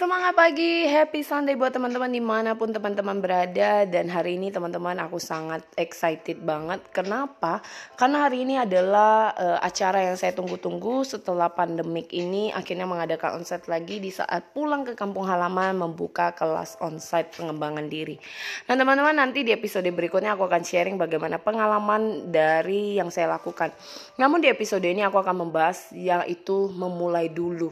Semangat pagi, happy Sunday buat teman-teman di mana pun teman-teman berada. Dan hari ini teman-teman aku sangat excited banget. Kenapa? Karena hari ini adalah uh, acara yang saya tunggu-tunggu setelah pandemik ini Akhirnya mengadakan onsite lagi di saat pulang ke kampung halaman Membuka kelas onsite pengembangan diri. Nah teman-teman nanti di episode berikutnya aku akan sharing bagaimana pengalaman dari yang saya lakukan. Namun di episode ini aku akan membahas yaitu memulai dulu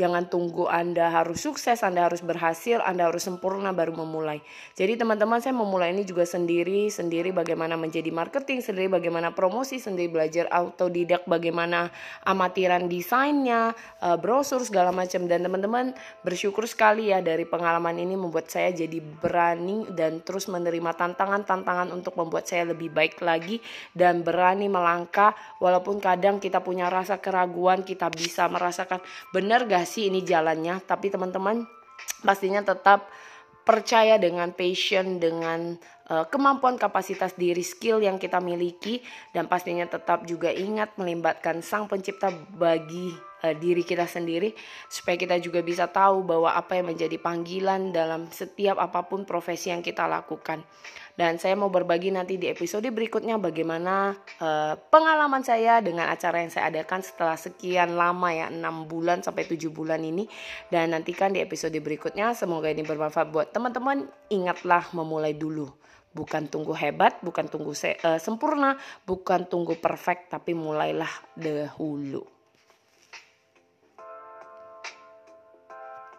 Jangan tunggu Anda harus sukses, Anda harus berhasil, Anda harus sempurna baru memulai. Jadi teman-teman saya memulai ini juga sendiri, sendiri bagaimana menjadi marketing, sendiri bagaimana promosi, sendiri belajar autodidak, bagaimana amatiran desainnya, uh, brosur segala macam dan teman-teman bersyukur sekali ya dari pengalaman ini membuat saya jadi berani dan terus menerima tantangan-tantangan untuk membuat saya lebih baik lagi dan berani melangkah walaupun kadang kita punya rasa keraguan, kita bisa merasakan benar gak sih ini jalannya tapi teman-teman pastinya tetap percaya dengan passion dengan uh, kemampuan kapasitas diri skill yang kita miliki dan pastinya tetap juga ingat melibatkan sang pencipta bagi uh, diri kita sendiri supaya kita juga bisa tahu bahwa apa yang menjadi panggilan dalam setiap apa pun profesi yang kita lakukan. Dan saya mau berbagi nanti di episode berikutnya bagaimana uh, pengalaman saya dengan acara yang saya adakan setelah sekian lama ya 6 bulan sampai 7 bulan ini dan nantikan di episode berikutnya semoga ini bermanfaat buat teman-teman. Ingatlah memulai dulu bukan tunggu hebat, bukan tunggu se uh, sempurna, bukan tunggu perfect, tapi mulailah dahulu.